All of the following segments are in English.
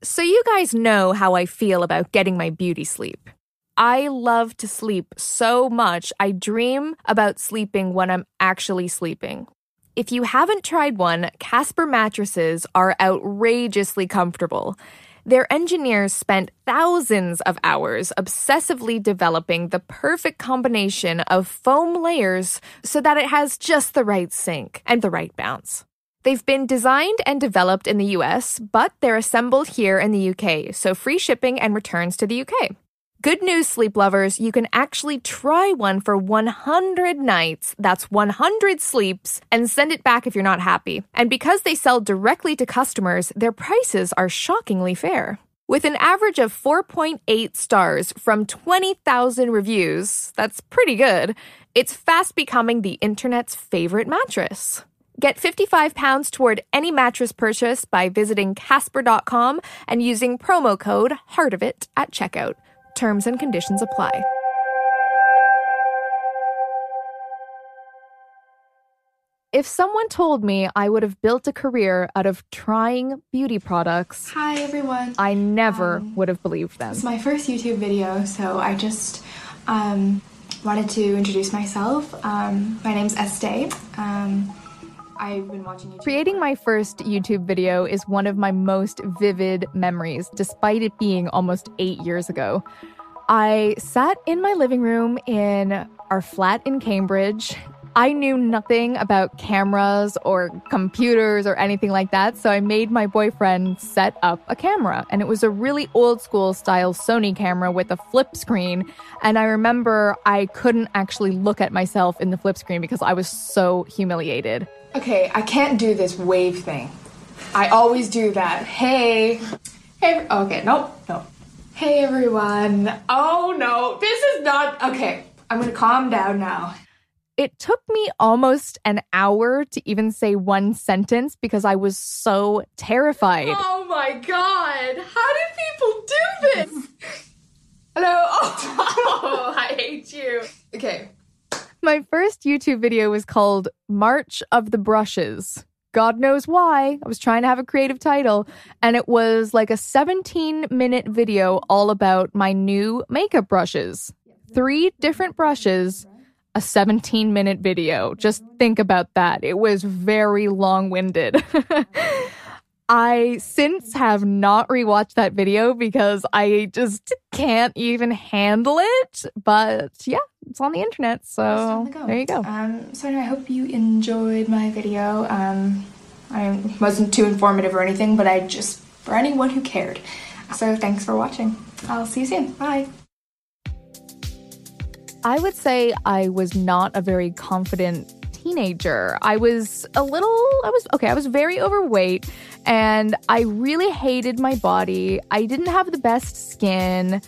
So, you guys know how I feel about getting my beauty sleep. I love to sleep so much, I dream about sleeping when I'm actually sleeping. If you haven't tried one, Casper mattresses are outrageously comfortable. Their engineers spent thousands of hours obsessively developing the perfect combination of foam layers so that it has just the right sink and the right bounce. They've been designed and developed in the US, but they're assembled here in the UK, so free shipping and returns to the UK. Good news, sleep lovers, you can actually try one for 100 nights, that's 100 sleeps, and send it back if you're not happy. And because they sell directly to customers, their prices are shockingly fair. With an average of 4.8 stars from 20,000 reviews, that's pretty good, it's fast becoming the internet's favorite mattress. Get 55 pounds toward any mattress purchase by visiting Casper.com and using promo code HEARTOFIT at checkout. Terms and conditions apply. If someone told me I would have built a career out of trying beauty products, Hi everyone. I never would have believed them. It's my first YouTube video, so I just um, wanted to introduce myself. Um, my name's Estee. Um, I've been watching YouTube. Creating my first YouTube video is one of my most vivid memories, despite it being almost eight years ago. I sat in my living room in our flat in Cambridge. I knew nothing about cameras or computers or anything like that, so I made my boyfriend set up a camera. And it was a really old school style Sony camera with a flip screen. And I remember I couldn't actually look at myself in the flip screen because I was so humiliated. Okay, I can't do this wave thing. I always do that. Hey. Hey. Okay, nope, nope. Hey everyone. Oh no, this is not. Okay, I'm gonna calm down now. It took me almost an hour to even say one sentence because I was so terrified. Oh my god, how do people do this? Hello. Oh, I hate you. Okay. My first YouTube video was called March of the Brushes. God knows why. I was trying to have a creative title. And it was like a 17 minute video all about my new makeup brushes. Three different brushes, a 17 minute video. Just think about that. It was very long winded. I since have not rewatched that video because I just can't even handle it. But yeah, it's on the internet, so there you go. Um, so anyway, I hope you enjoyed my video. Um, I wasn't too informative or anything, but I just for anyone who cared. So thanks for watching. I'll see you soon. Bye. I would say I was not a very confident teenager. I was a little, I was, okay, I was very overweight and I really hated my body. I didn't have the best skin.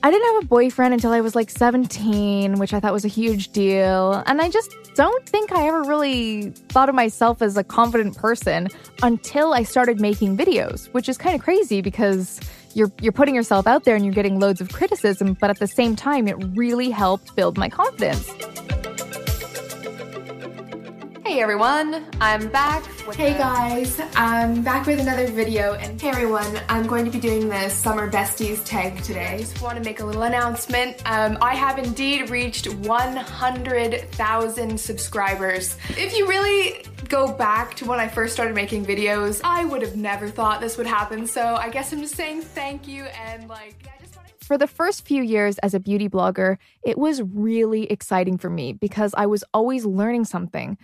I didn't have a boyfriend until I was like 17, which I thought was a huge deal. And I just don't think I ever really thought of myself as a confident person until I started making videos, which is kind of crazy because you're you're putting yourself out there and you're getting loads of criticism, but at the same time it really helped build my confidence. Hey everyone, I'm back. With Hey the- guys, I'm back with another video and hey everyone, I'm going to be doing the Summer Besties tag today. I just want to make a little announcement. Um, I have indeed reached 100,000 subscribers. If you really go back to when I first started making videos, I would have never thought this would happen. So I guess I'm just saying thank you and like, I just want For the first few years as a beauty blogger, it was really exciting for me because I was always learning something.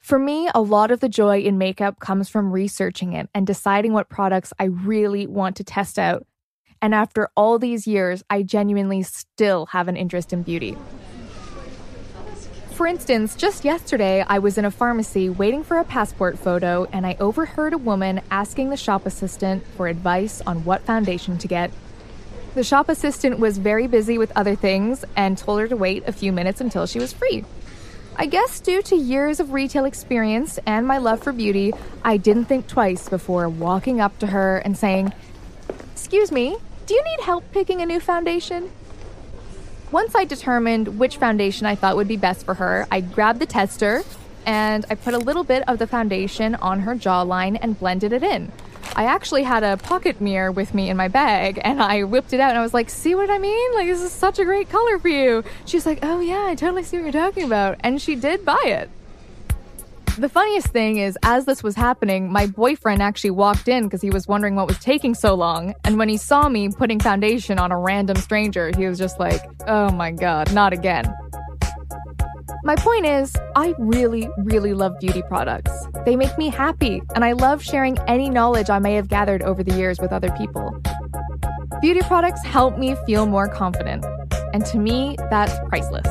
For me, a lot of the joy in makeup comes from researching it and deciding what products I really want to test out. And after all these years, I genuinely still have an interest in beauty. For instance, just yesterday, I was in a pharmacy waiting for a passport photo, and I overheard a woman asking the shop assistant for advice on what foundation to get. The shop assistant was very busy with other things and told her to wait a few minutes until she was free. I guess due to years of retail experience and my love for beauty, I didn't think twice before walking up to her and saying, Excuse me, do you need help picking a new foundation? Once I determined which foundation I thought would be best for her, I grabbed the tester and I put a little bit of the foundation on her jawline and blended it in. I actually had a pocket mirror with me in my bag and I whipped it out and I was like, See what I mean? Like, this is such a great color for you. She's like, Oh, yeah, I totally see what you're talking about. And she did buy it. The funniest thing is, as this was happening, my boyfriend actually walked in because he was wondering what was taking so long. And when he saw me putting foundation on a random stranger, he was just like, Oh my god, not again. My point is, I really, really love beauty products. They make me happy, and I love sharing any knowledge I may have gathered over the years with other people. Beauty products help me feel more confident, and to me, that's priceless.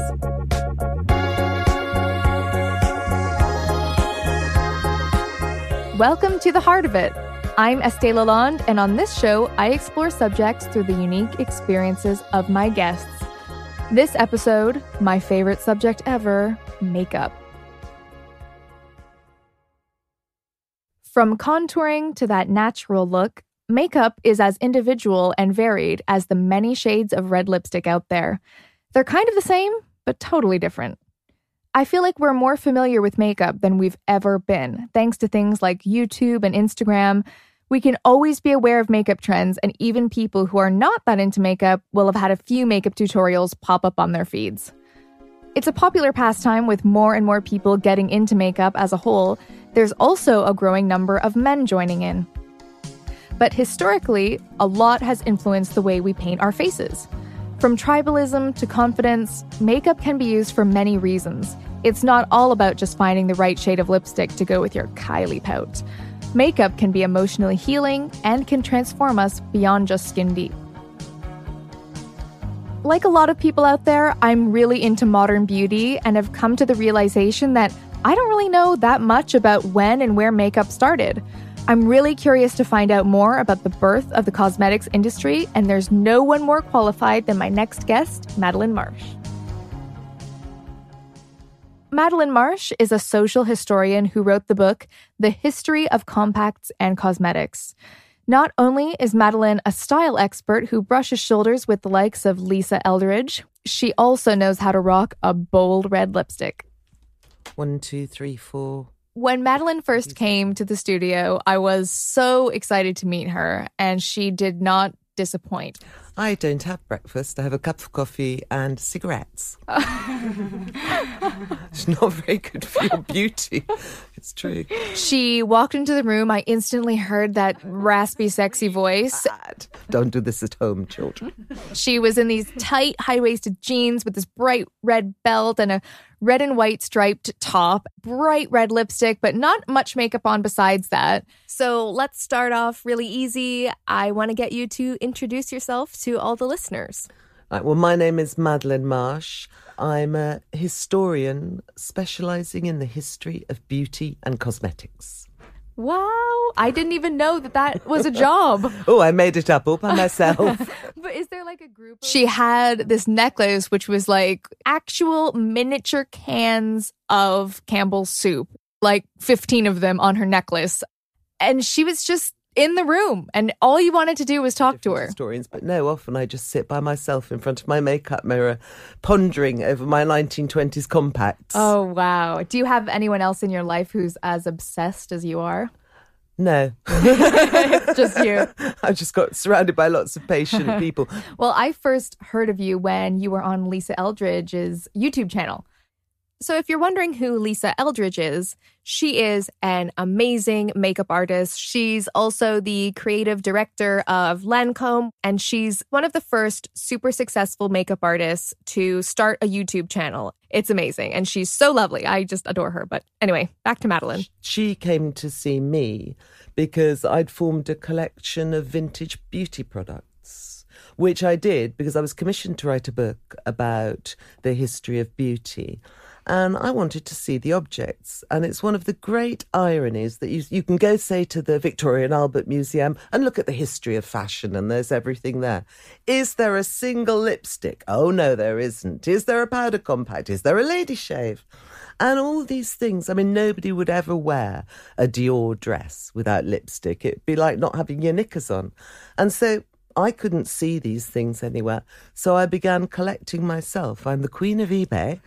Welcome to the heart of it. I'm Estee Lalonde, and on this show, I explore subjects through the unique experiences of my guests. This episode, my favorite subject ever makeup. From contouring to that natural look, makeup is as individual and varied as the many shades of red lipstick out there. They're kind of the same, but totally different. I feel like we're more familiar with makeup than we've ever been, thanks to things like YouTube and Instagram. We can always be aware of makeup trends, and even people who are not that into makeup will have had a few makeup tutorials pop up on their feeds. It's a popular pastime with more and more people getting into makeup as a whole. There's also a growing number of men joining in. But historically, a lot has influenced the way we paint our faces. From tribalism to confidence, makeup can be used for many reasons. It's not all about just finding the right shade of lipstick to go with your Kylie pout. Makeup can be emotionally healing and can transform us beyond just skin deep. Like a lot of people out there, I'm really into modern beauty and have come to the realization that I don't really know that much about when and where makeup started. I'm really curious to find out more about the birth of the cosmetics industry, and there's no one more qualified than my next guest, Madeleine Marsh. Madeleine Marsh is a social historian who wrote the book, The History of Compacts and Cosmetics. Not only is Madeleine a style expert who brushes shoulders with the likes of Lisa Eldridge, she also knows how to rock a bold red lipstick. One, two, three, four. When Madeleine first came to the studio, I was so excited to meet her, and she did not disappoint. I don't have breakfast. I have a cup of coffee and cigarettes. it's not very good for your beauty. It's true. She walked into the room. I instantly heard that raspy, sexy voice. Bad. Don't do this at home, children. She was in these tight, high waisted jeans with this bright red belt and a red and white striped top, bright red lipstick, but not much makeup on besides that. So let's start off really easy. I want to get you to introduce yourself to all the listeners. Right, well, my name is Madeleine Marsh. I'm a historian specializing in the history of beauty and cosmetics. Wow, I didn't even know that that was a job. oh, I made it up all by myself. but is there like a group? Of- she had this necklace, which was like actual miniature cans of Campbell's soup, like 15 of them on her necklace. And she was just in the room and all you wanted to do was talk to her. Historians, but no, often I just sit by myself in front of my makeup mirror, pondering over my 1920s compacts. Oh, wow. Do you have anyone else in your life who's as obsessed as you are? No. it's just you. I've just got surrounded by lots of patient people. well, I first heard of you when you were on Lisa Eldridge's YouTube channel. So, if you're wondering who Lisa Eldridge is, she is an amazing makeup artist. She's also the creative director of Lancome, and she's one of the first super successful makeup artists to start a YouTube channel. It's amazing, and she's so lovely. I just adore her. But anyway, back to Madeleine. She came to see me because I'd formed a collection of vintage beauty products which I did because I was commissioned to write a book about the history of beauty. And I wanted to see the objects. And it's one of the great ironies that you, you can go, say, to the Victoria and Albert Museum and look at the history of fashion, and there's everything there. Is there a single lipstick? Oh, no, there isn't. Is there a powder compact? Is there a lady shave? And all these things. I mean, nobody would ever wear a Dior dress without lipstick. It'd be like not having your knickers on. And so I couldn't see these things anywhere. So I began collecting myself. I'm the queen of eBay.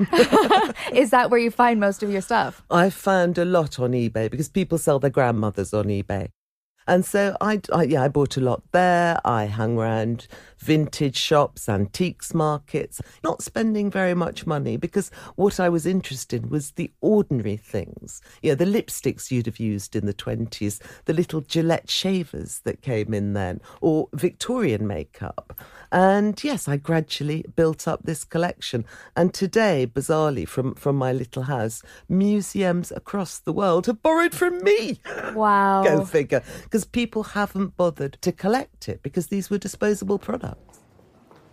Is that where you find most of your stuff? I found a lot on eBay because people sell their grandmothers on eBay. And so I, I, yeah, I bought a lot there. I hung around vintage shops, antiques markets, not spending very much money because what I was interested in was the ordinary things. You know, the lipsticks you'd have used in the 20s, the little Gillette shavers that came in then, or Victorian makeup. And yes, I gradually built up this collection. And today, bizarrely, from, from my little house, museums across the world have borrowed from me. Wow. Go figure. Because people haven't bothered to collect it because these were disposable products.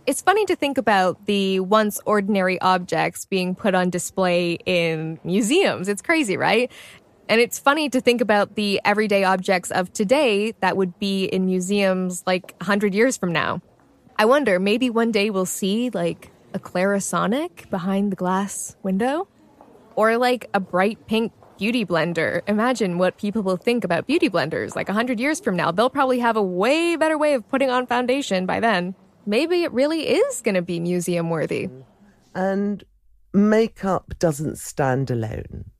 It's funny to think about the once ordinary objects being put on display in museums. It's crazy, right? And it's funny to think about the everyday objects of today that would be in museums like 100 years from now. I wonder, maybe one day we'll see like a Clarisonic behind the glass window? Or like a bright pink beauty blender. Imagine what people will think about beauty blenders like 100 years from now. They'll probably have a way better way of putting on foundation by then. Maybe it really is going to be museum worthy. And makeup doesn't stand alone.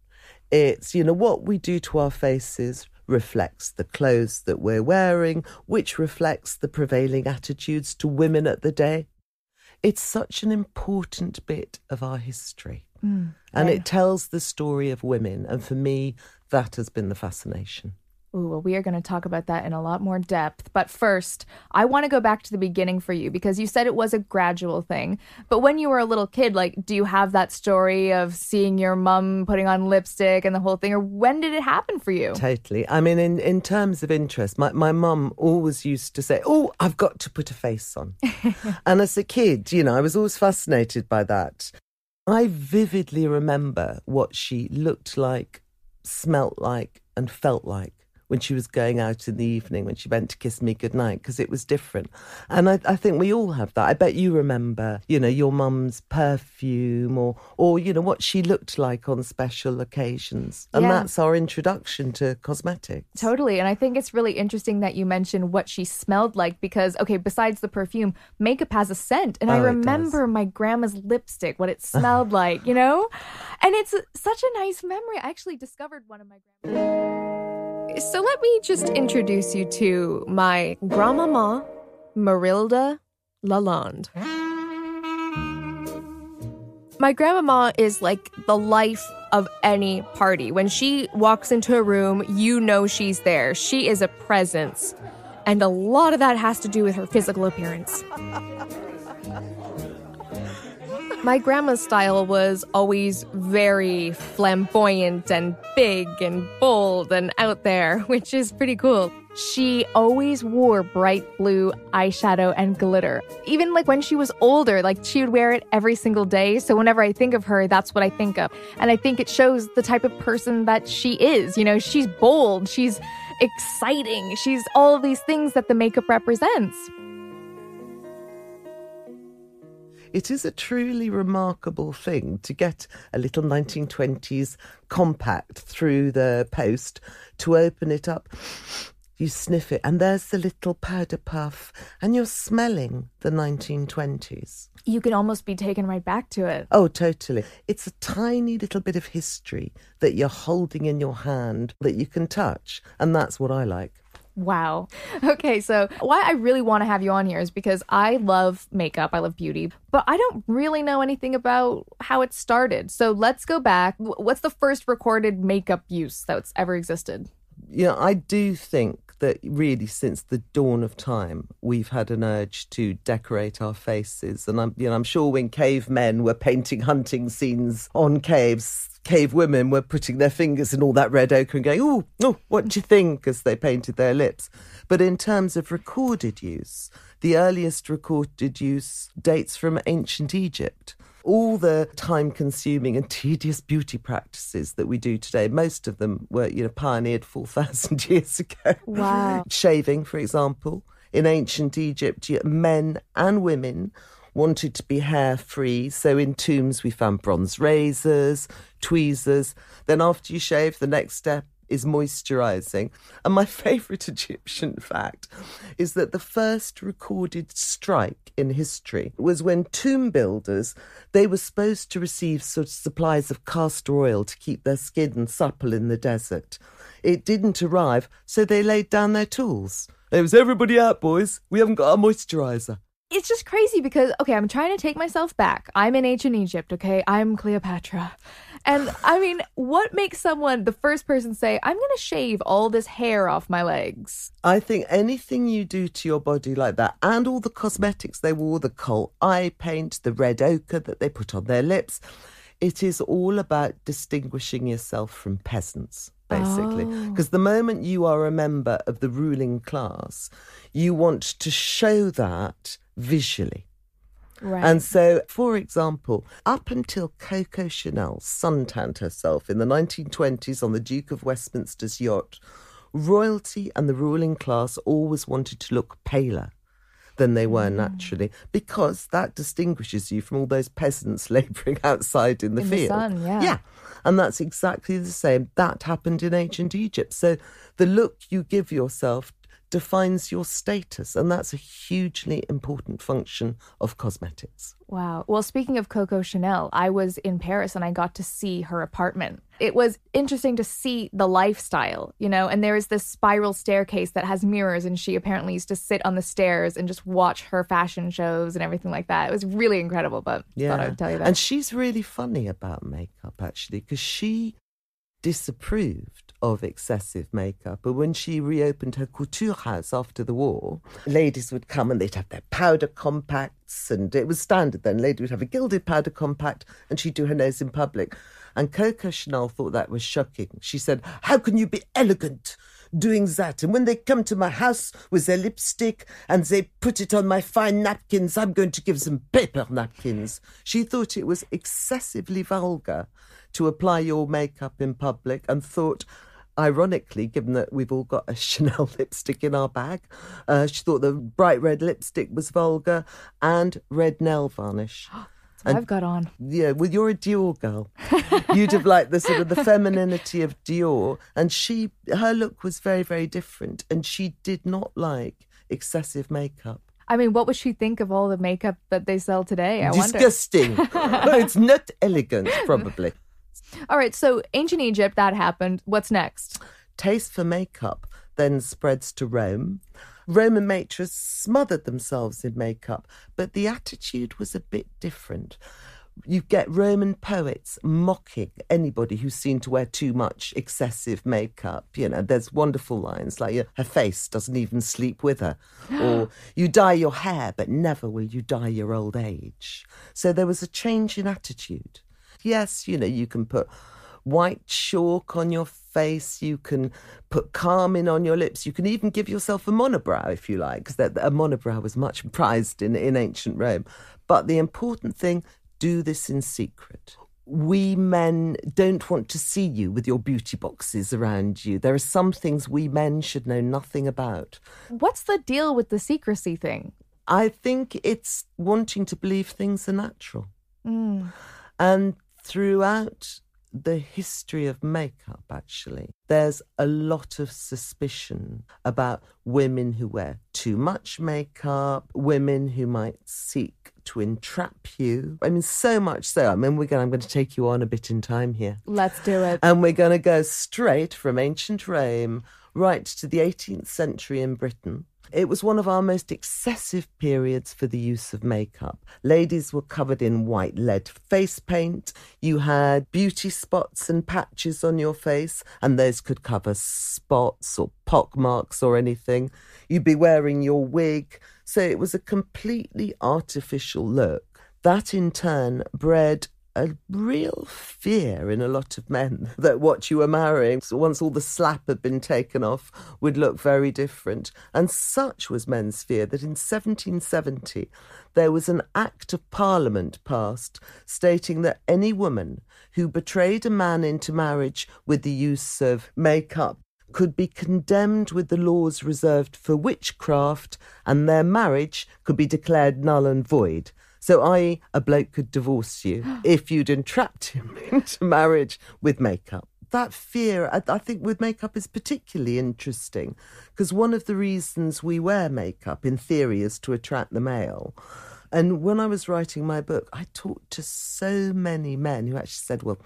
It's, you know, what we do to our faces reflects the clothes that we're wearing, which reflects the prevailing attitudes to women at the day. It's such an important bit of our history. Mm, and it tells the story of women. And for me, that has been the fascination. Ooh, well, we are going to talk about that in a lot more depth. But first, I want to go back to the beginning for you because you said it was a gradual thing. But when you were a little kid, like, do you have that story of seeing your mum putting on lipstick and the whole thing? Or when did it happen for you? Totally. I mean, in, in terms of interest, my, my mum always used to say, Oh, I've got to put a face on. and as a kid, you know, I was always fascinated by that. I vividly remember what she looked like, smelt like, and felt like when she was going out in the evening when she went to kiss me goodnight because it was different. And I, I, think we all have that. I bet you remember, you know, your mum's perfume or, or you know, what she looked like on special occasions. And yeah. that's our introduction to cosmetics. Totally. And I think it's really interesting that you mentioned what she smelled like because, okay, besides the perfume, makeup has a scent. And oh, I remember my grandma's lipstick, what it smelled like, you know? And it's such a nice memory. I actually discovered one of my grandma's. So let me just introduce you to my grandmama, Marilda Lalonde. My grandmama is like the life of any party. When she walks into a room, you know she's there. She is a presence. And a lot of that has to do with her physical appearance. My grandma's style was always very flamboyant and big and bold and out there, which is pretty cool. She always wore bright blue eyeshadow and glitter. Even like when she was older, like she would wear it every single day. So whenever I think of her, that's what I think of. And I think it shows the type of person that she is. You know, she's bold, she's exciting, she's all these things that the makeup represents. It is a truly remarkable thing to get a little 1920s compact through the post, to open it up. You sniff it, and there's the little powder puff, and you're smelling the 1920s. You can almost be taken right back to it. Oh, totally. It's a tiny little bit of history that you're holding in your hand that you can touch, and that's what I like. Wow. Okay, so why I really want to have you on here is because I love makeup, I love beauty, but I don't really know anything about how it started. So let's go back. What's the first recorded makeup use that's ever existed? Yeah, I do think that really since the dawn of time, we've had an urge to decorate our faces. And I'm, you know, I'm sure when cavemen were painting hunting scenes on caves, cave women were putting their fingers in all that red ochre and going, oh, oh, what do you think, as they painted their lips. But in terms of recorded use, the earliest recorded use dates from ancient Egypt. all the time consuming and tedious beauty practices that we do today, most of them were, you know, pioneered 4,000 years ago. Wow. Shaving, for example. In ancient Egypt, men and women wanted to be hair free. So in tombs, we found bronze razors, tweezers. Then after you shave, the next step is moisturizing. And my favorite Egyptian fact is that the first recorded strike in history was when tomb builders they were supposed to receive such supplies of castor oil to keep their skin supple in the desert. It didn't arrive, so they laid down their tools. It was everybody out, boys. We haven't got our moisturizer it's just crazy because okay, I'm trying to take myself back. I'm in ancient Egypt, okay? I'm Cleopatra. And I mean, what makes someone the first person say, "I'm going to shave all this hair off my legs"? I think anything you do to your body like that and all the cosmetics they wore, the kohl eye paint, the red ochre that they put on their lips, it is all about distinguishing yourself from peasants basically. Because oh. the moment you are a member of the ruling class, you want to show that visually. Right. And so, for example, up until Coco Chanel suntanned herself in the 1920s on the Duke of Westminster's yacht, royalty and the ruling class always wanted to look paler than they were mm. naturally because that distinguishes you from all those peasants labouring outside in the in field. The sun, yeah. yeah. And that's exactly the same. That happened in ancient Egypt. So the look you give yourself defines your status. And that's a hugely important function of cosmetics. Wow. Well, speaking of Coco Chanel, I was in Paris and I got to see her apartment. It was interesting to see the lifestyle, you know, and there is this spiral staircase that has mirrors, and she apparently used to sit on the stairs and just watch her fashion shows and everything like that. It was really incredible, but yeah. thought I would tell you that. And she's really funny about makeup, actually, because she disapproved of excessive makeup. But when she reopened her couture house after the war, ladies would come and they'd have their powder compacts, and it was standard then. Lady would have a gilded powder compact, and she'd do her nose in public. And Coco Chanel thought that was shocking. She said, How can you be elegant? doing that. And when they come to my house with their lipstick and they put it on my fine napkins, I'm going to give them paper napkins. She thought it was excessively vulgar to apply your makeup in public and thought, ironically, given that we've all got a Chanel lipstick in our bag, uh, she thought the bright red lipstick was vulgar and red nail varnish. And, I've got on. Yeah, well, you're a Dior girl. You'd have liked the sort of the femininity of Dior, and she, her look was very, very different, and she did not like excessive makeup. I mean, what would she think of all the makeup that they sell today? I Disgusting. it's not elegant, probably. All right, so ancient Egypt, that happened. What's next? Taste for makeup then spreads to Rome. Roman matrons smothered themselves in makeup, but the attitude was a bit different. You get Roman poets mocking anybody who seemed to wear too much excessive makeup. You know, there's wonderful lines like her face doesn't even sleep with her, or you dye your hair, but never will you dye your old age. So there was a change in attitude. Yes, you know, you can put white chalk on your face, you can put carmine on your lips, you can even give yourself a monobrow if you like, because a monobrow was much prized in, in ancient Rome. But the important thing, do this in secret. We men don't want to see you with your beauty boxes around you. There are some things we men should know nothing about. What's the deal with the secrecy thing? I think it's wanting to believe things are natural. Mm. And throughout the history of makeup, actually, there's a lot of suspicion about women who wear too much makeup, women who might seek to entrap you. I mean, so much so. I mean, we're going, I'm going to take you on a bit in time here. Let's do it. And we're going to go straight from ancient Rome right to the 18th century in Britain it was one of our most excessive periods for the use of makeup. Ladies were covered in white lead face paint. You had beauty spots and patches on your face, and those could cover spots or pock marks or anything. You'd be wearing your wig. So it was a completely artificial look. That in turn bred a real fear in a lot of men that what you were marrying, once all the slap had been taken off, would look very different. And such was men's fear that in 1770 there was an Act of Parliament passed stating that any woman who betrayed a man into marriage with the use of makeup could be condemned with the laws reserved for witchcraft, and their marriage could be declared null and void. So, i.e., a bloke could divorce you if you'd entrapped him into marriage with makeup. That fear, I, I think, with makeup is particularly interesting because one of the reasons we wear makeup, in theory, is to attract the male. And when I was writing my book, I talked to so many men who actually said, well,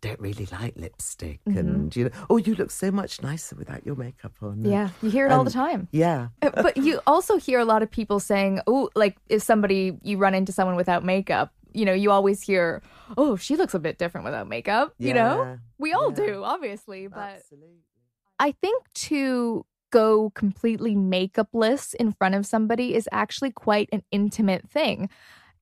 don't really like lipstick Mm-hmm. and you know oh you look so much nicer without your makeup on Yeah, you hear it all the time. yeah Uh, but you also hear a lot of people saying, "Oh, like if somebody you run into someone without makeup, you know, you always hear, "Oh, she looks a bit different without makeup." You know, we all yeah. do, obviously, but absolutely I think to go completely makeupless in front of somebody is actually quite an intimate thing.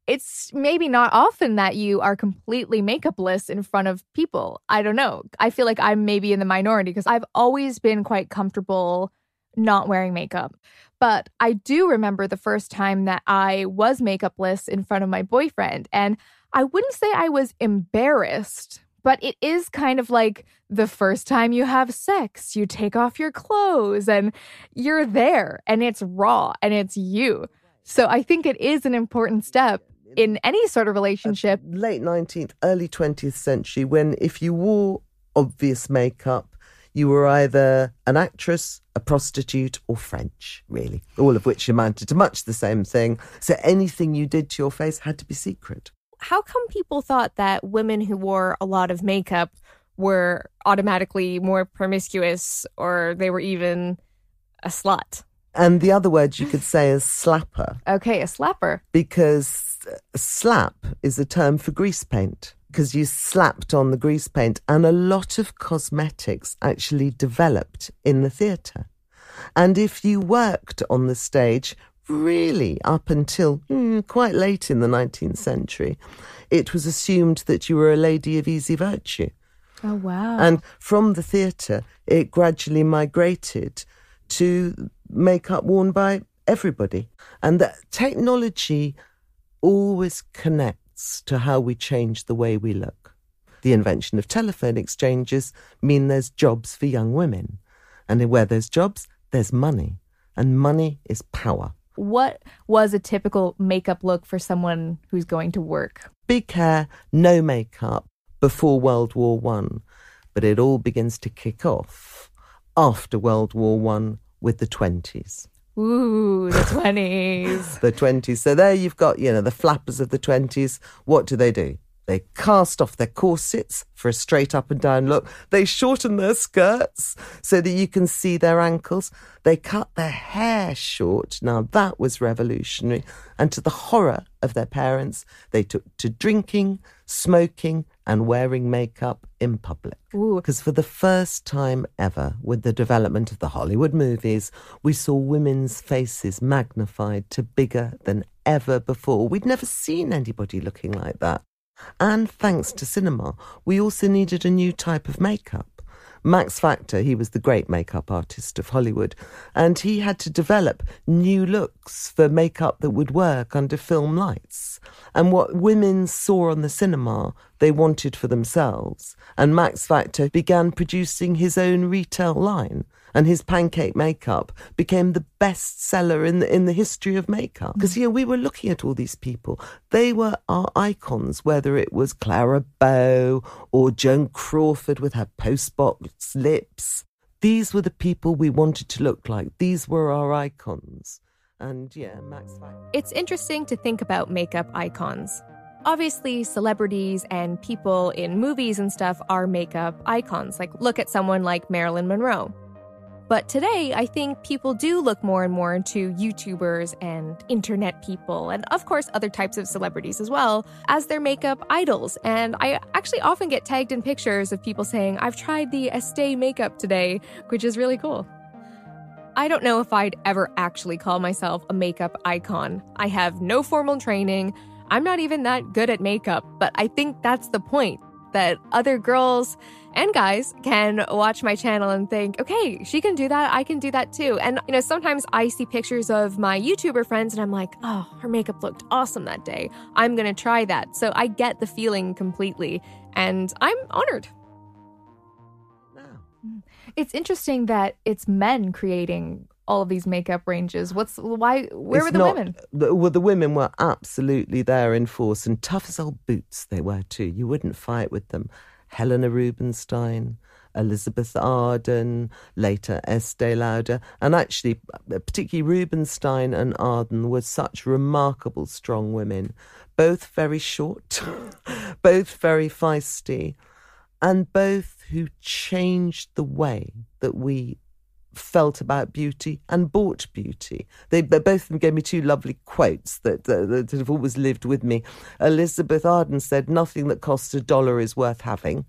It's maybe not often that you are completely makeupless in front of people. I don't know. I feel like I'm maybe in the minority because I've always been quite comfortable not wearing makeup. But I do remember the first time that I was makeupless in front of my boyfriend. And I wouldn't say I was embarrassed, but it is kind of like the first time you have sex, you take off your clothes and you're there and it's raw and it's you. So I think it is an important step in any sort of relationship. late 19th early 20th century when if you wore obvious makeup you were either an actress a prostitute or french really all of which amounted to much the same thing so anything you did to your face had to be secret How come people thought that women who wore a lot of makeup were automatically more promiscuous or they were even a slut? And the other word you could say is slapper Okay, a slapper. because slap is a term for grease paint because you slapped on the grease paint and a lot of cosmetics actually developed in the theatre and if you worked on the stage really up until hmm, quite late in the 19th century it was assumed that you were a lady of easy virtue Oh, wow. and from the theatre, it gradually migrated to makeup worn by everybody. And that technology always connects to how we change the way we look. The invention of telephone exchanges mean there's jobs for young women. And where there's jobs, there's money. And money is power. what was a typical makeup look for someone who's going to work? big hair, no makeup before World War One, but it all begins to kick off after World War One with the twenties. Ooh, the 20s. The twenties. So there you've got, you know, the flappers of the twenties. What do they do? They cast off their corsets for a straight up and down look. They shorten their skirts so that you can see their ankles. They cut their hair short. Now that was revolutionary. And to the horror of their parents, they took to drinking, smoking, and wearing makeup in public. Because for the first time ever, with the development of the Hollywood movies, we saw women's faces magnified to bigger than ever before. We'd never seen anybody looking like that. And thanks to cinema, we also needed a new type of makeup. Max Factor, he was the great makeup artist of Hollywood, and he had to develop new looks for makeup that would work under film lights. And what women saw on the cinema, they wanted for themselves. And Max Factor began producing his own retail line. And his pancake makeup became the best seller in the, in the history of makeup. Mm. Because, you know, we were looking at all these people. They were our icons, whether it was Clara Bow or Joan Crawford with her postbox lips. These were the people we wanted to look like. These were our icons. And yeah, Max It's interesting to think about makeup icons. Obviously, celebrities and people in movies and stuff are makeup icons. Like, look at someone like Marilyn Monroe. But today, I think people do look more and more into YouTubers and internet people, and of course, other types of celebrities as well, as their makeup idols. And I actually often get tagged in pictures of people saying, I've tried the Estee makeup today, which is really cool. I don't know if I'd ever actually call myself a makeup icon. I have no formal training. I'm not even that good at makeup, but I think that's the point that other girls and guys can watch my channel and think, okay, she can do that. I can do that too. And, you know, sometimes I see pictures of my YouTuber friends and I'm like, oh, her makeup looked awesome that day. I'm going to try that. So I get the feeling completely and I'm honored. It's interesting that it's men creating all of these makeup ranges. What's why? Where It's were the not- women? the- well, the women were absolutely there in force, and tough as old boots they were too. You wouldn't fight with them. Helena Rubinstein, Elizabeth Arden, later Estee Lauder, and actually, particularly Rubinstein and Arden were such remarkable strong women, both very short, both very feisty, and both who changed the way that we felt about beauty and bought beauty. They, both of them gave me two lovely quotes that, that have always lived with me. Elizabeth Arden said, "Nothing that costs a dollar is worth having."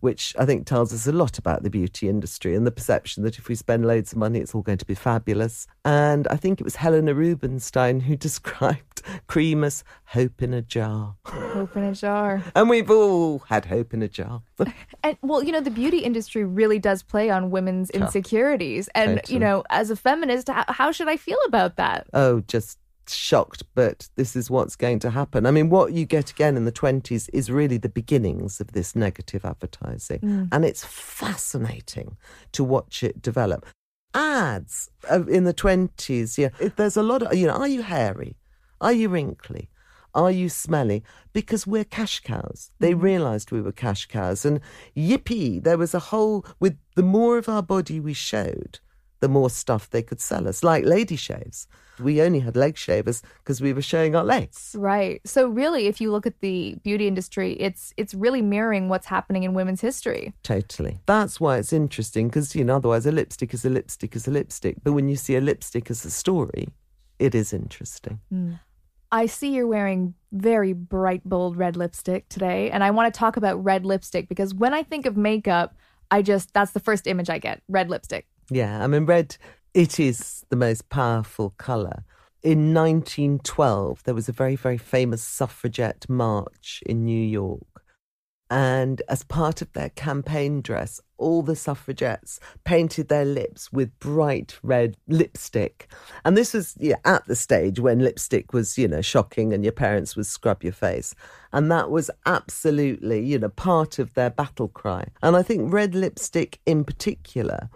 Which I think tells us a lot about the beauty industry and the perception that if we spend loads of money, it's all going to be fabulous. And I think it was Helena Rubinstein who described cream as hope in a jar. Hope in a jar. And we've all had hope in a jar. And well, you know, the beauty industry really does play on women's insecurities. And, Totally. you know, as a feminist, how, how should I feel about that? oh, just shocked, but this is what's going to happen. I mean, what you get again in the 20s is really the beginnings of this negative advertising. Mm. And it's fascinating to watch it develop. Ads in the 20s, yeah, there's a lot of, you know, are you hairy? Are you wrinkly? Are you smelly? Because we're cash cows. They mm. realised we were cash cows. And yippee, there was a whole, with the more of our body we showed, the more stuff they could sell us, like lady shaves. We only had leg shavers because we were showing our legs. Right. So really, if you look at the beauty industry, it's it's really mirroring what's happening in women's history. Totally. That's why it's interesting because, you know, otherwise a lipstick is a lipstick is a lipstick. But when you see a lipstick as a story, it is interesting. Mm. I see you're wearing very bright, bold red lipstick today, and I want to talk about red lipstick because when I think of makeup, I just that's the first image I get: red lipstick. Yeah, I mean, red, it is the most powerful colour. In 1912, there was a very, very famous suffragette march in New York. And as part of their campaign dress, all the suffragettes painted their lips with bright red lipstick. And this was yeah, at the stage when lipstick was, you know, shocking and your parents would scrub your face. And that was absolutely, you know, part of their battle cry. And I think red lipstick in particular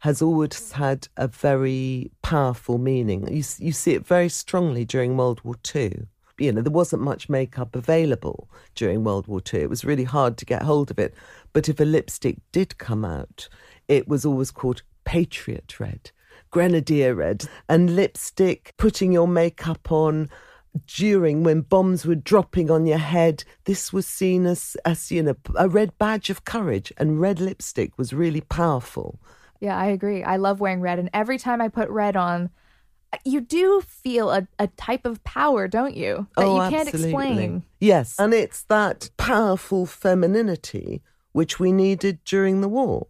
has always had a very powerful meaning. You, you see it very strongly during World War II. You know, there wasn't much makeup available during World War II. It was really hard to get hold of it. But if a lipstick did come out, it was always called Patriot Red, Grenadier Red, and lipstick, putting your makeup on during when bombs were dropping on your head. This was seen as, as you know, a red badge of courage, and red lipstick was really powerful. Yeah, I agree. I love wearing red, and every time I put red on, you do feel a, a type of power, don't you? That oh, you can't absolutely. explain. Yes, and it's that powerful femininity which we needed during the war.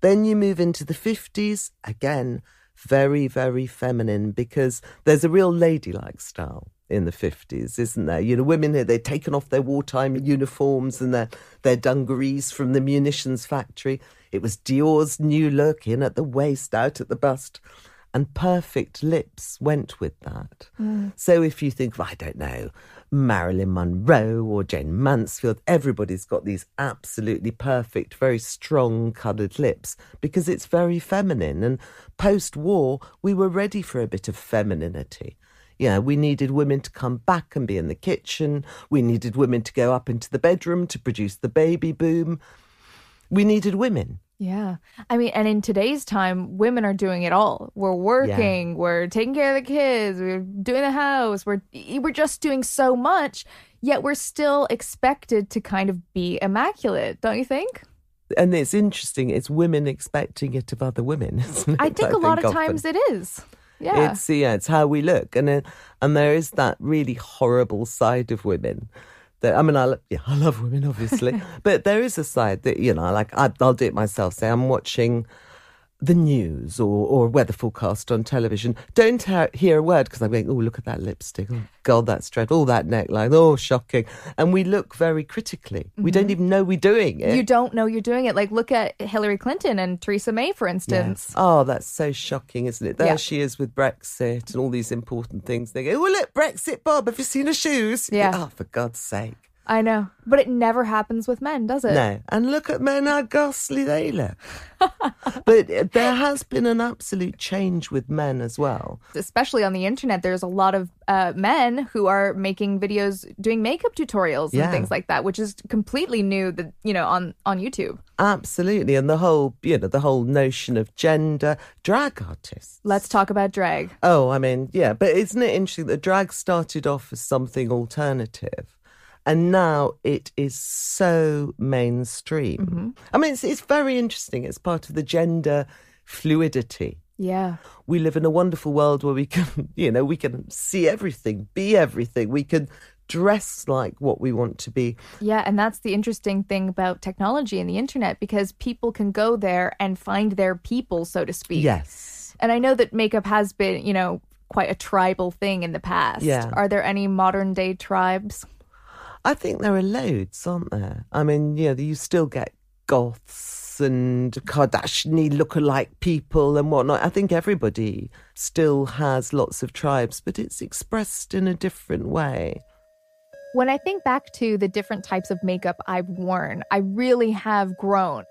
Then you move into the 50s, again, very, very feminine because there's a real ladylike style in the 50s, isn't there? You know, women, they'd taken off their wartime uniforms and their, their dungarees from the munitions factory. It was Dior's new look, in at the waist, out at the bust. And perfect lips went with that. Mm. So if you think of, I don't know, Marilyn Monroe or Jayne Mansfield, everybody's got these absolutely perfect, very strong coloured lips because it's very feminine. And post war, we were ready for a bit of femininity. Yeah, we needed women to come back and be in the kitchen. We needed women to go up into the bedroom to produce the baby boom. We needed women. Yeah. I mean, and in today's time, women are doing it all. We're working, we're taking care of the kids, we're doing the house, we're we're just doing so much, yet we're still expected to kind of be immaculate, don't you think? And it's interesting, it's women expecting it of other women, isn't it? I think a lot of often. times it is. Yeah. It's yeah, it's how we look, and it, and there is that really horrible side of women. That I mean, I yeah, I love women, obviously, but there is a side that you know, like I, I'll do it myself. Say I'm watching the news or, or weather forecast on television, don't ha- hear a word because I'm going, oh, look at that lipstick. Oh, God, that's dreadful. Oh, that neckline. Oh, shocking. And we look very critically. We don't mm-hmm. even know we're doing it. You don't know you're doing it. Like, look at Hillary Clinton and Theresa May, for instance. Oh, that's so shocking, isn't it? There Yeah. she is with Brexit and all these important things. They go, oh, look, Brexit, Bob, have you seen her shoes? Yeah. Oh, for God's sake. I know. But it never happens with men, does it? No. And look at men, how ghastly they look. but there has been an absolute change with men as well. Especially on the internet, there's a lot of uh, men who are making videos doing makeup tutorials Yeah. and things like that, which is completely new. That you know on on YouTube. Absolutely. And the whole, you know, the whole notion of gender, drag artists. Let's talk about drag. Oh, I mean, yeah, but isn't it interesting that drag started off as something alternative? And now it is so mainstream. Mm-hmm. I mean, it's, it's very interesting. It's part of the gender fluidity. Yeah. We live in a wonderful world where we can, you know, we can see everything, be everything. We can dress like what we want to be. Yeah, and that's the interesting thing about technology and the internet because people can go there and find their people, so to speak. Yes. And I know that makeup has been, you know, quite a tribal thing in the past. Yeah. Are there any modern day tribes? I think there are loads, aren't there? I mean, yeah, you still get goths and Kardashian lookalike people and whatnot. I think everybody still has lots of tribes, but it's expressed in a different way. When I think back to the different types of makeup I've worn, I really have grown.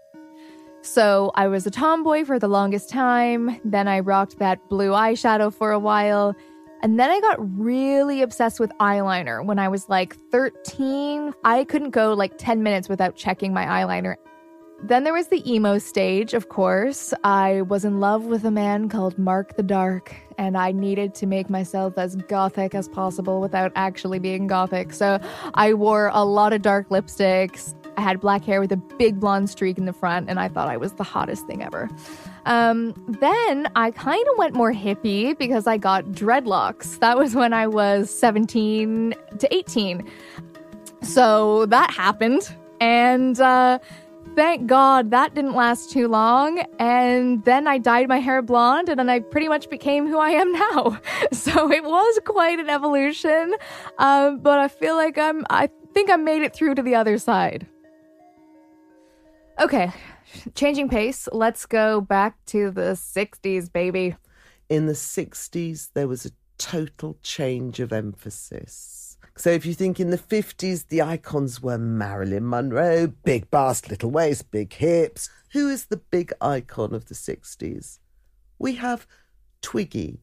So I was a tomboy for the longest time. Then I rocked that blue eyeshadow for a while. And then I got really obsessed with eyeliner when I was like 13. I couldn't go like 10 minutes without checking my eyeliner. Then there was the emo stage, of course. I was in love with a man called Mark the Dark, and I needed to make myself as gothic as possible without actually being gothic. So I wore a lot of dark lipsticks. I had black hair with a big blonde streak in the front, and I thought I was the hottest thing ever. Um, then I kind of went more hippie because I got dreadlocks. That was when I was 17 to 18. So that happened. And uh, thank God that didn't last too long. And then I dyed my hair blonde, and then I pretty much became who I am now. So it was quite an evolution. Um, but I feel like I'm, I think I made it through to the other side. Okay, changing pace. Let's go back to the 60s, baby. In the 60s, there was a total change of emphasis. So if you think in the 50s, the icons were Marilyn Monroe, big bust, little waist, big hips. Who is the big icon of the 60s? We have Twiggy,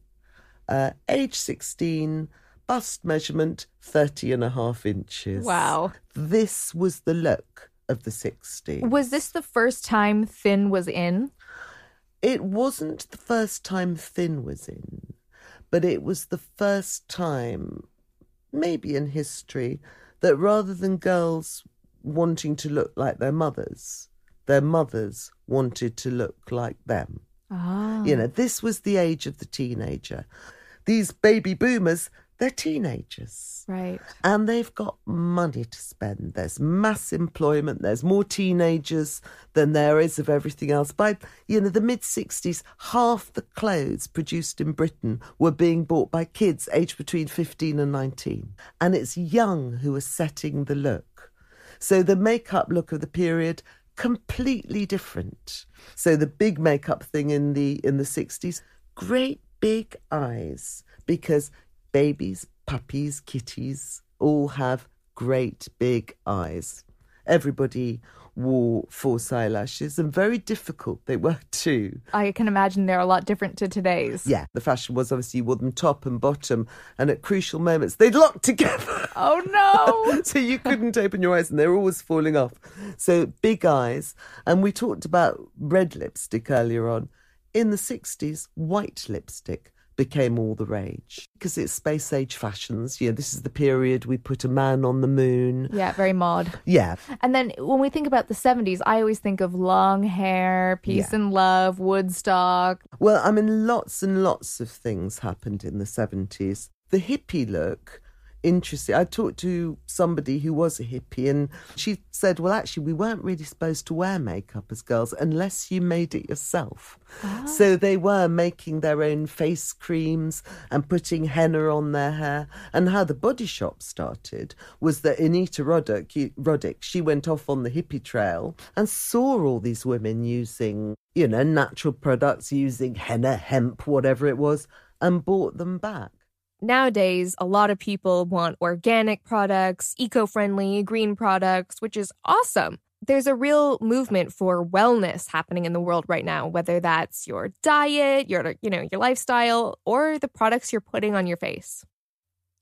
uh, age 16, bust measurement 30 and a half inches. Wow. This was the look of the 60s. Was this the first time Thin was in? It wasn't the first time Thin was in, but it was the first time, maybe in history, that rather than girls wanting to look like their mothers, their mothers wanted to look like them. Ah. You know, this was the age of the teenager. These baby boomers, they're teenagers. Right. And they've got money to spend. There's mass employment. There's more teenagers than there is of everything else. By you know the mid '60s, half the clothes produced in Britain were being bought by kids aged between 15 and 19, and it's young who are setting the look. So the makeup look of the period completely different. So the big makeup thing in the in the 60s, great big eyes because babies, puppies, kitties all have great big eyes. Everybody wore false eyelashes and very difficult they were too. I can imagine they're a lot different to today's. Yeah, the fashion was obviously you wore them top and bottom, and at crucial moments they'd lock together. Oh no! so you couldn't open your eyes and they were always falling off. So big eyes. And we talked about red lipstick earlier on. In the 60s, white lipstick became all the rage because it's space age fashions. You know, this is the period we put a man on the moon. yeah, very mod. Yeah. And then when we think about the 70s, I always think of long hair, peace Yeah. and love, Woodstock. Well, I mean, lots and lots of things happened in the 70s. The hippie look interesting. I talked to somebody who was a hippie, and she said, Well, actually, we weren't really supposed to wear makeup as girls unless you made it yourself. Ah. So they were making their own face creams and putting henna on their hair. And how the body shop started was that Anita Roddick, Roddick she went off on the hippie trail and saw all these women using, you know, natural products, using henna, hemp, whatever it was, and bought them back. Nowadays, a lot of people want organic products, eco friendly, green products, which is awesome. There's a real movement for wellness happening in the world right now, whether that's your diet, your, you know, your lifestyle, or the products you're putting on your face.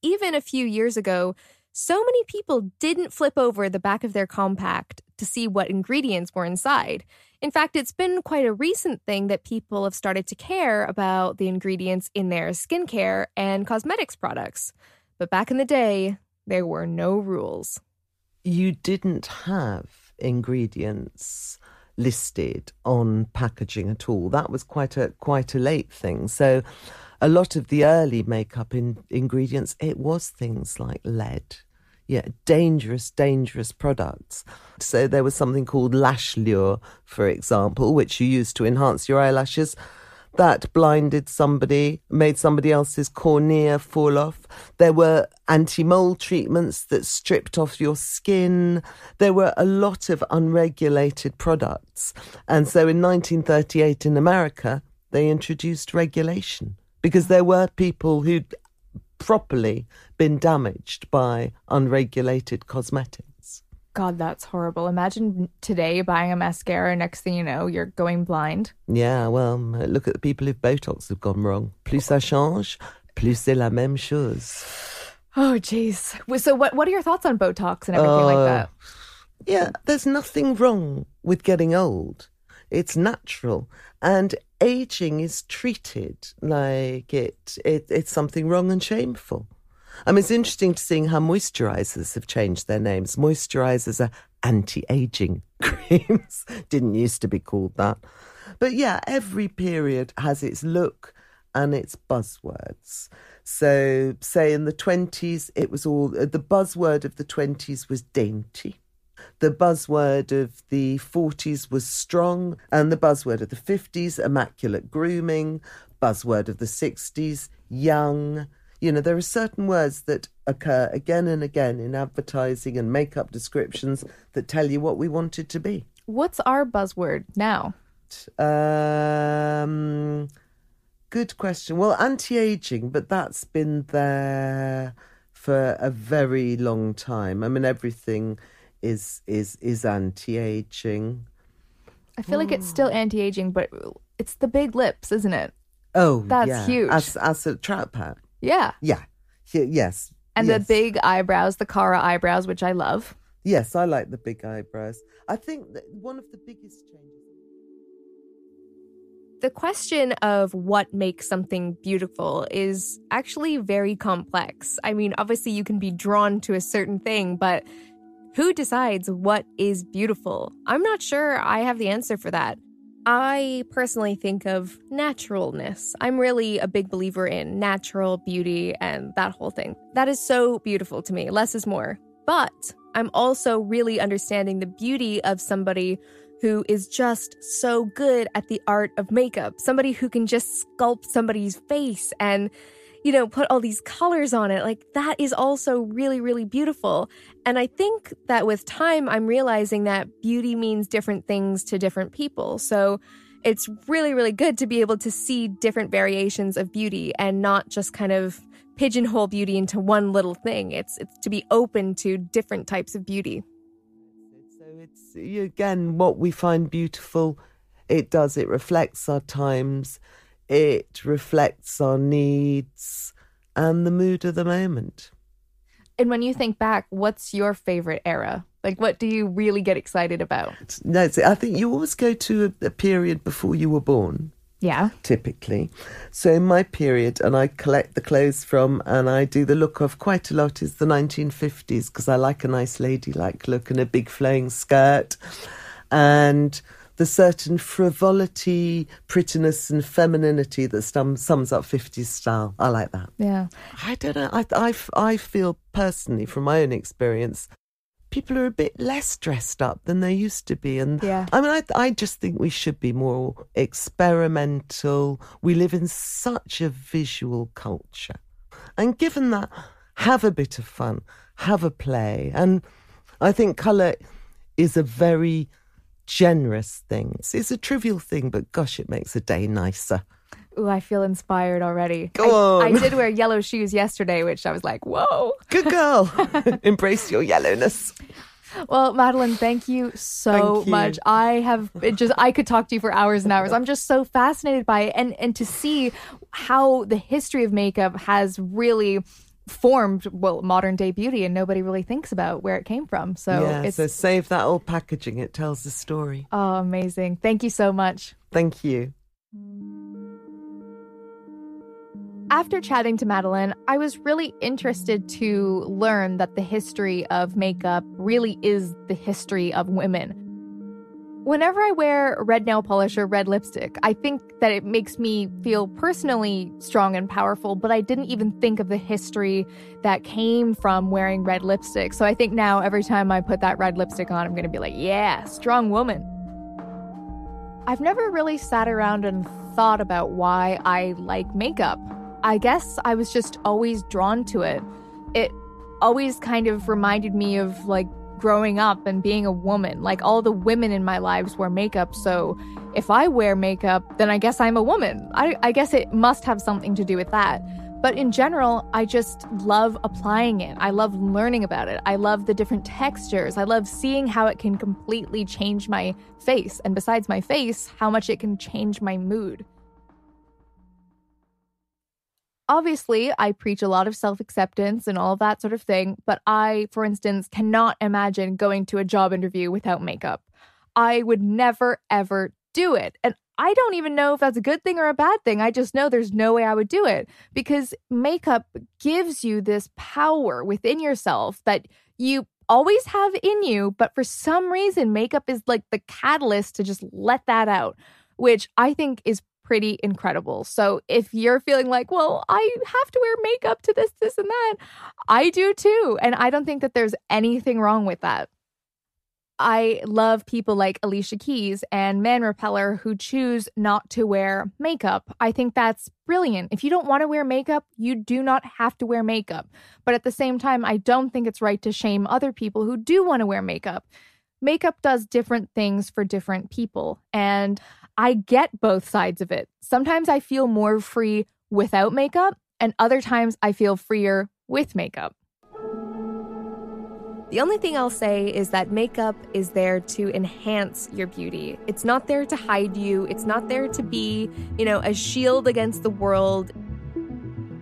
Even a few years ago, so many people didn't flip over the back of their compact to see what ingredients were inside. In fact, it's been quite a recent thing that people have started to care about the ingredients in their skincare and cosmetics products. But back in the day, there were no rules. You didn't have ingredients listed on packaging at all. That was quite a quite a late thing. So a lot of the early makeup in, ingredients it was things like lead yeah, dangerous, dangerous products. So there was something called lash lure, for example, which you used to enhance your eyelashes. That blinded somebody, made somebody else's cornea fall off. There were anti mole treatments that stripped off your skin. There were a lot of unregulated products. And so in 1938 in America, they introduced regulation because there were people who'd properly been damaged by unregulated cosmetics. God, that's horrible. Imagine today buying a mascara, next thing you know, you're going blind. Yeah, well, look at the people who've Botox have gone wrong. Plus ça change, plus c'est la même chose. Oh, jeez. So, what, what are your thoughts on Botox and everything uh, like that? Yeah, there's nothing wrong with getting old. It's natural. And aging is treated like it, it it's something wrong and shameful. I mean, it's interesting to seeing how moisturizers have changed their names. Moisturizers are anti-aging creams. Didn't used to be called that. But yeah, every period has its look and its buzzwords. So, say in the 20s, it was all the buzzword of the 20s was dainty. The buzzword of the 40s was strong, and the buzzword of the 50s, immaculate grooming, buzzword of the 60s, young. You know, there are certain words that occur again and again in advertising and makeup descriptions that tell you what we want it to be. What's our buzzword now? Um, good question. Well, anti aging, but that's been there for a very long time. I mean, everything is is is anti-aging. I feel like it's hmm. still anti-aging, but it's the big lips, isn't it? Oh, that's yeah. huge. As as a trout pad. Yeah. Yeah. Yes. And yes. the big eyebrows, the Cara eyebrows, which I love. Yes, I like the big eyebrows. I think that one of the biggest changes. The question of what makes something beautiful is actually very complex. I mean, obviously, you can be drawn to a certain thing, but who decides what is beautiful? I'm not sure I have the answer for that. I personally think of naturalness. I'm really a big believer in natural beauty and that whole thing. That is so beautiful to me. Less is more. But I'm also really understanding the beauty of somebody who is just so good at the art of makeup, somebody who can just sculpt somebody's face and you know, put all these colors on it. Like that is also really, really beautiful. And I think that with time, I'm realizing that beauty means different things to different people. So it's really, really good to be able to see different variations of beauty and not just kind of pigeonhole beauty into one little thing. It's it's to be open to different types of beauty. So it's again what we find beautiful. It does. It reflects our times it reflects our needs and the mood of the moment. And when you think back, what's your favorite era? Like, what do you really get excited about? No, I think you always go to a, a period before you were born. Yeah. Typically. So in my period, and I collect the clothes from and I do the look of quite a lot is the 1950s because I like a nice ladylike look and a big flowing skirt. And the certain frivolity, prettiness, and femininity that stum- sums up 50s style. I like that. Yeah. I don't know. I, I, I feel personally, from my own experience, people are a bit less dressed up than they used to be. And Yeah. I mean, I, I just think we should be more experimental. We live in such a visual culture. And given that, have a bit of fun, have a play. And I think colour is a very generous things. It's, a trivial thing, but gosh, it makes a day nicer. Ooh, I feel inspired already. Go I, on. I did wear yellow shoes yesterday, which I was like, whoa. Good girl. Embrace your yellowness. Well, Madeleine, thank you so Thank you. much. I have it just I could talk to you for hours and hours. I'm just so fascinated by it and and to see how the history of makeup has really formed well modern day beauty and nobody really thinks about where it came from. So yeah, it's so save that old packaging. It tells the story. oh amazing. Thank you so much. Thank you. After chatting to Madeleine, I was really interested to learn that the history of makeup really is the history of women. Whenever I wear red nail polish or red lipstick, I think that it makes me feel personally strong and powerful, but I didn't even think of the history that came from wearing red lipstick. So I think now every time I put that red lipstick on, I'm going to be like, yeah, strong woman. I've never really sat around and thought about why I like makeup. I guess I was just always drawn to it. It always kind of reminded me of like growing up and being a woman. Like all the women in my lives wear makeup, so if I wear makeup, then I guess I'm a woman. I, I guess it must have something to do with that. But in general, I just love applying it. I love learning about it. I love the different textures. I love seeing how it can completely change my face. And besides my face, how much it can change my mood. Obviously, I preach a lot of self acceptance and all that sort of thing, but I, for instance, cannot imagine going to a job interview without makeup. I would never, ever do it. And I don't even know if that's a good thing or a bad thing. I just know there's no way I would do it because makeup gives you this power within yourself that you always have in you, but for some reason, makeup is like the catalyst to just let that out, which I think is pretty incredible. So if you're feeling like, well, I have to wear makeup to this, this, and that, I do too. And I don't think that there's anything wrong with that. I love people like Alicia Keys and Man Repeller who choose not to wear makeup. I think that's brilliant. If you don't want to wear makeup, you do not have to wear makeup. But at the same time, I don't think it's right to shame other people who do want to wear makeup. Makeup does different things for different people, and I get both sides of it. Sometimes I feel more free without makeup, and other times I feel freer with makeup. The only thing I'll say is that makeup is there to enhance your beauty. It's not there to hide you. It's not there to be, you know, a shield against the world.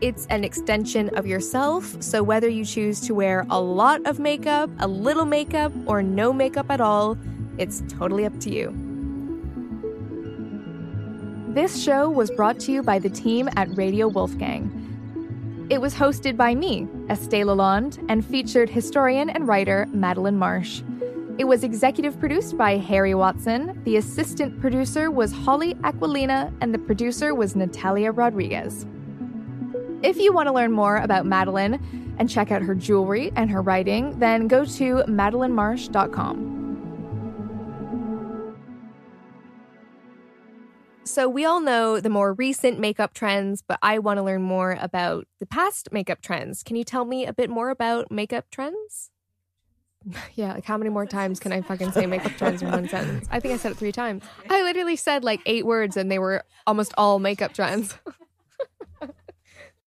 It's an extension of yourself. So whether you choose to wear a lot of makeup, a little makeup, or no makeup at all, it's totally up to you. This show was brought to you by the team at Radio Wolfgang. It was hosted by me, Estée Lalonde, and featured historian and writer Madeleine Marsh. It was executive produced by Harry Watson, the assistant producer was Holly Aquilina, and the producer was Natalia Rodriguez. If you want to learn more about Madeleine and check out her jewelry and her writing, then go to madelinemarsh.com. So, we all know the more recent makeup trends, but I want to learn more about the past makeup trends. Can you tell me a bit more about makeup trends? Yeah, like how many more times can I fucking say makeup trends in one sentence? I think I said it three times. I literally said like eight words and they were almost all makeup trends.